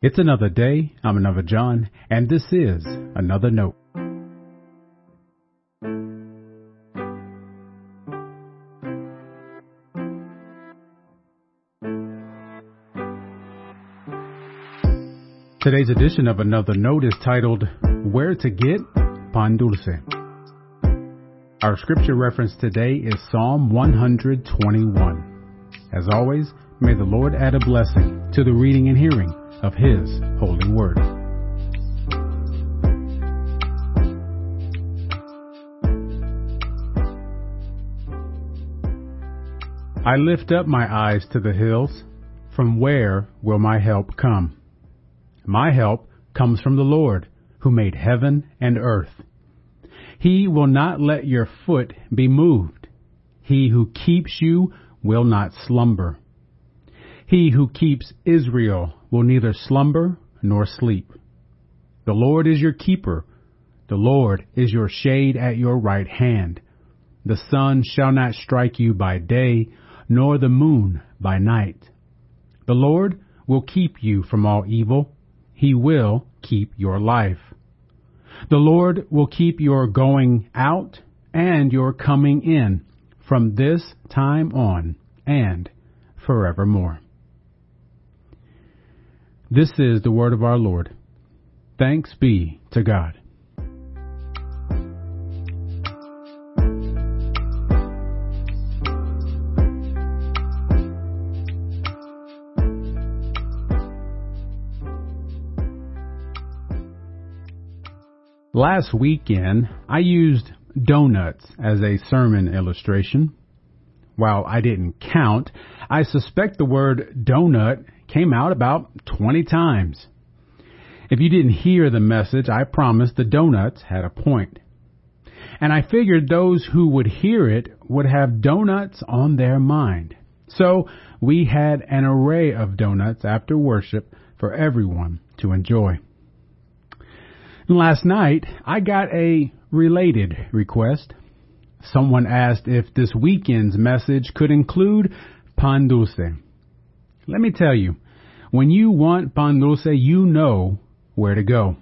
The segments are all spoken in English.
It's another day. I'm another John, and this is another note. Today's edition of Another Note is titled Where to Get Pan Dulce. Our scripture reference today is Psalm 121. As always, may the Lord add a blessing to the reading and hearing of His holy word. I lift up my eyes to the hills. From where will my help come? My help comes from the Lord, who made heaven and earth. He will not let your foot be moved. He who keeps you will not slumber. He who keeps Israel will neither slumber nor sleep. The Lord is your keeper. The Lord is your shade at your right hand. The sun shall not strike you by day, nor the moon by night. The Lord will keep you from all evil. He will keep your life. The Lord will keep your going out and your coming in from this time on and forevermore. This is the word of our Lord. Thanks be to God. Last weekend, I used donuts as a sermon illustration. While I didn't count, I suspect the word donut came out about 20 times. If you didn't hear the message, I promise the donuts had a point. And I figured those who would hear it would have donuts on their mind. So we had an array of donuts after worship for everyone to enjoy. And last night, I got a related request. Someone asked if this weekend's message could include pan dulce. Let me tell you, when you want pan dulce, you know where to go.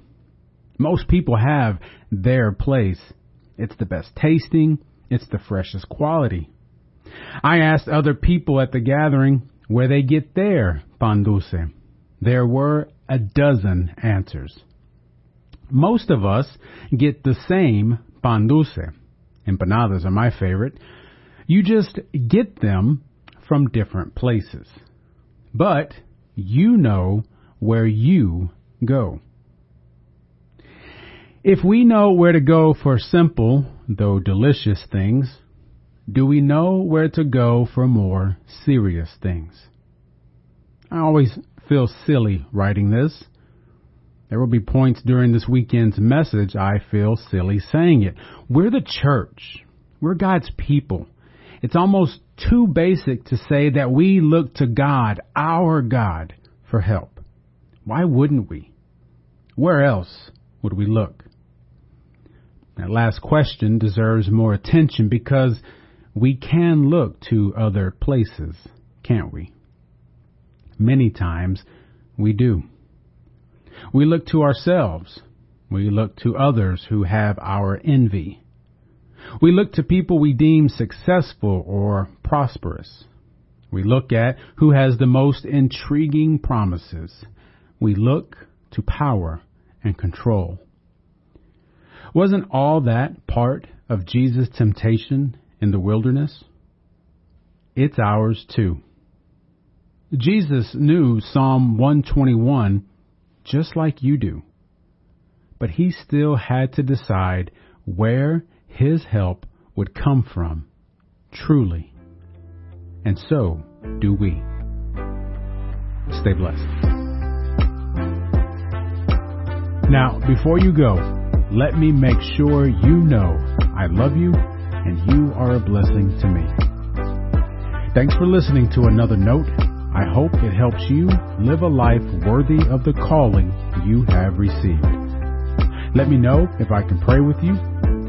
Most people have their place. It's the best tasting. It's the freshest quality. I asked other people at the gathering where they get their pan dulce. There were a dozen answers. Most of us get the same pan dulce. Empanadas are my favorite. You just get them from different places. But you know where you go. If we know where to go for simple, though delicious things, do we know where to go for more serious things? I always feel silly writing this. There will be points during this weekend's message I feel silly saying it. We're the church. We're God's people. It's almost too basic to say that we look to God, our God, for help. Why wouldn't we? Where else would we look? That last question deserves more attention because we can look to other places, can't we? Many times we do. We look to ourselves. We look to others who have our envy. We look to people we deem successful or prosperous. We look at who has the most intriguing promises. We look to power and control. Wasn't all that part of Jesus' temptation in the wilderness? It's ours too. Jesus knew Psalm 121 just like you do, but he still had to decide where his help would come from, truly. And so do we. Stay blessed. Now, before you go, let me make sure you know I love you and you are a blessing to me. Thanks for listening to another note. I hope it helps you live a life worthy of the calling you have received. Let me know if I can pray with you